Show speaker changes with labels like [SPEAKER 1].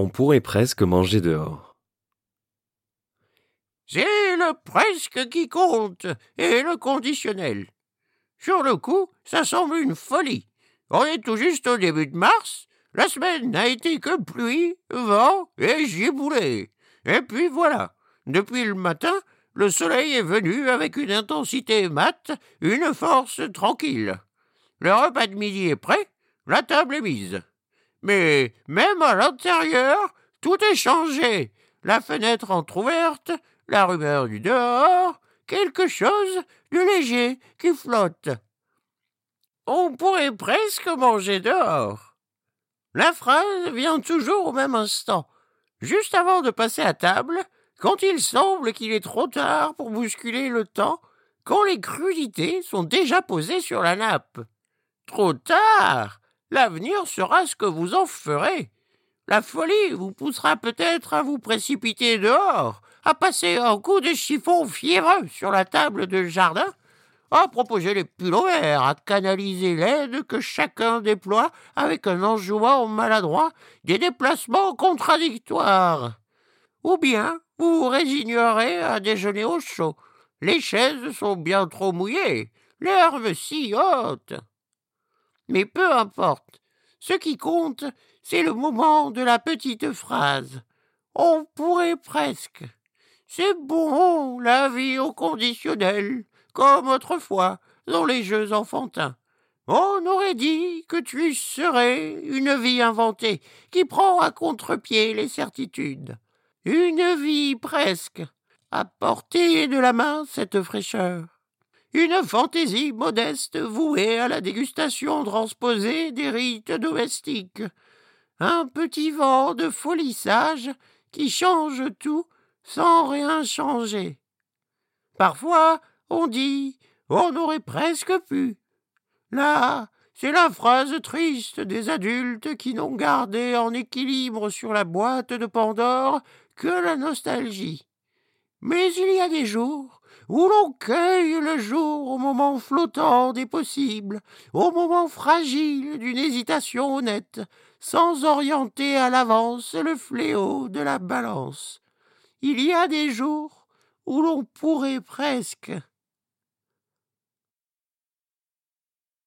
[SPEAKER 1] On pourrait presque manger dehors.
[SPEAKER 2] C'est le presque qui compte et le conditionnel. Sur le coup, ça semble une folie. On est tout juste au début de mars. La semaine n'a été que pluie, vent et giboulée. Et puis voilà. Depuis le matin, le soleil est venu avec une intensité mate, une force tranquille. Le repas de midi est prêt, la table est mise. Mais même à l'intérieur, tout est changé. La fenêtre entr'ouverte, la rumeur du dehors, quelque chose de léger qui flotte. On pourrait presque manger dehors. La phrase vient toujours au même instant, juste avant de passer à table, quand il semble qu'il est trop tard pour bousculer le temps, quand les crudités sont déjà posées sur la nappe. Trop tard. L'avenir sera ce que vous en ferez. La folie vous poussera peut-être à vous précipiter dehors, à passer un coup de chiffon fiévreux sur la table de jardin, à proposer les verts, à canaliser l'aide que chacun déploie avec un enjouement maladroit, des déplacements contradictoires. Ou bien vous vous résignerez à déjeuner au chaud. Les chaises sont bien trop mouillées, l'herbe si haute. Mais peu importe. Ce qui compte, c'est le moment de la petite phrase. On pourrait presque. C'est bon, la vie au conditionnel, comme autrefois, dans les jeux enfantins. On aurait dit que tu serais une vie inventée, qui prend à contre-pied les certitudes. Une vie presque, à portée de la main cette fraîcheur une fantaisie modeste vouée à la dégustation transposée des rites domestiques, un petit vent de folissage qui change tout sans rien changer. Parfois, on dit on aurait presque pu. Là, c'est la phrase triste des adultes qui n'ont gardé en équilibre sur la boîte de Pandore que la nostalgie. Mais il y a des jours où l'on cueille le jour au moment flottant des possibles, au moment fragile d'une hésitation honnête, sans orienter à l'avance le fléau de la balance. Il y a des jours où l'on pourrait presque